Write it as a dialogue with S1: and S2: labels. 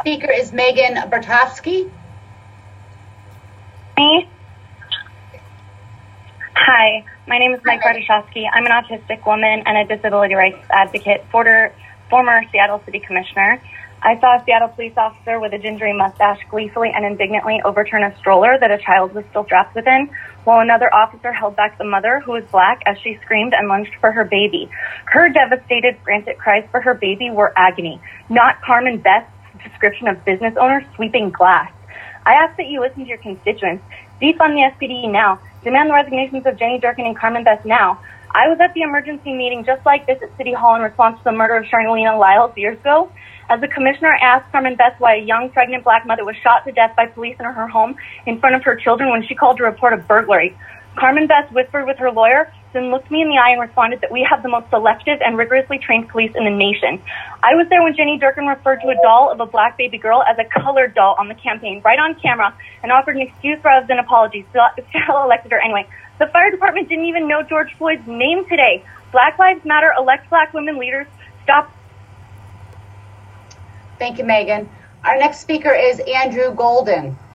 S1: speaker is Megan Bertofsky.
S2: Me? Hi, my name is Mike Bartoshowski. I'm an autistic woman and a disability rights advocate, former, former Seattle City Commissioner. I saw a Seattle police officer with a gingery mustache gleefully and indignantly overturn a stroller that a child was still strapped within, while another officer held back the mother, who was black, as she screamed and lunged for her baby. Her devastated, frantic cries for her baby were agony, not Carmen Best's description of business owners sweeping glass. I ask that you listen to your constituents. Defund the SPD now. Demand the resignations of Jenny Durkan and Carmen Best now. I was at the emergency meeting just like this at City Hall in response to the murder of Charleena Lyles years ago. As the commissioner asked Carmen Best why a young pregnant black mother was shot to death by police in her home in front of her children when she called to report a burglary. Carmen Best whispered with her lawyer, then looked me in the eye and responded that we have the most selective and rigorously trained police in the nation. I was there when Jenny Durkan referred to a doll of a black baby girl as a colored doll on the campaign, right on camera, and offered an excuse rather than apology. Still, still elected her anyway. The fire department didn't even know George Floyd's name today. Black Lives Matter, elect black women leaders, stop.
S1: Thank you, Megan. Our next speaker is Andrew Golden.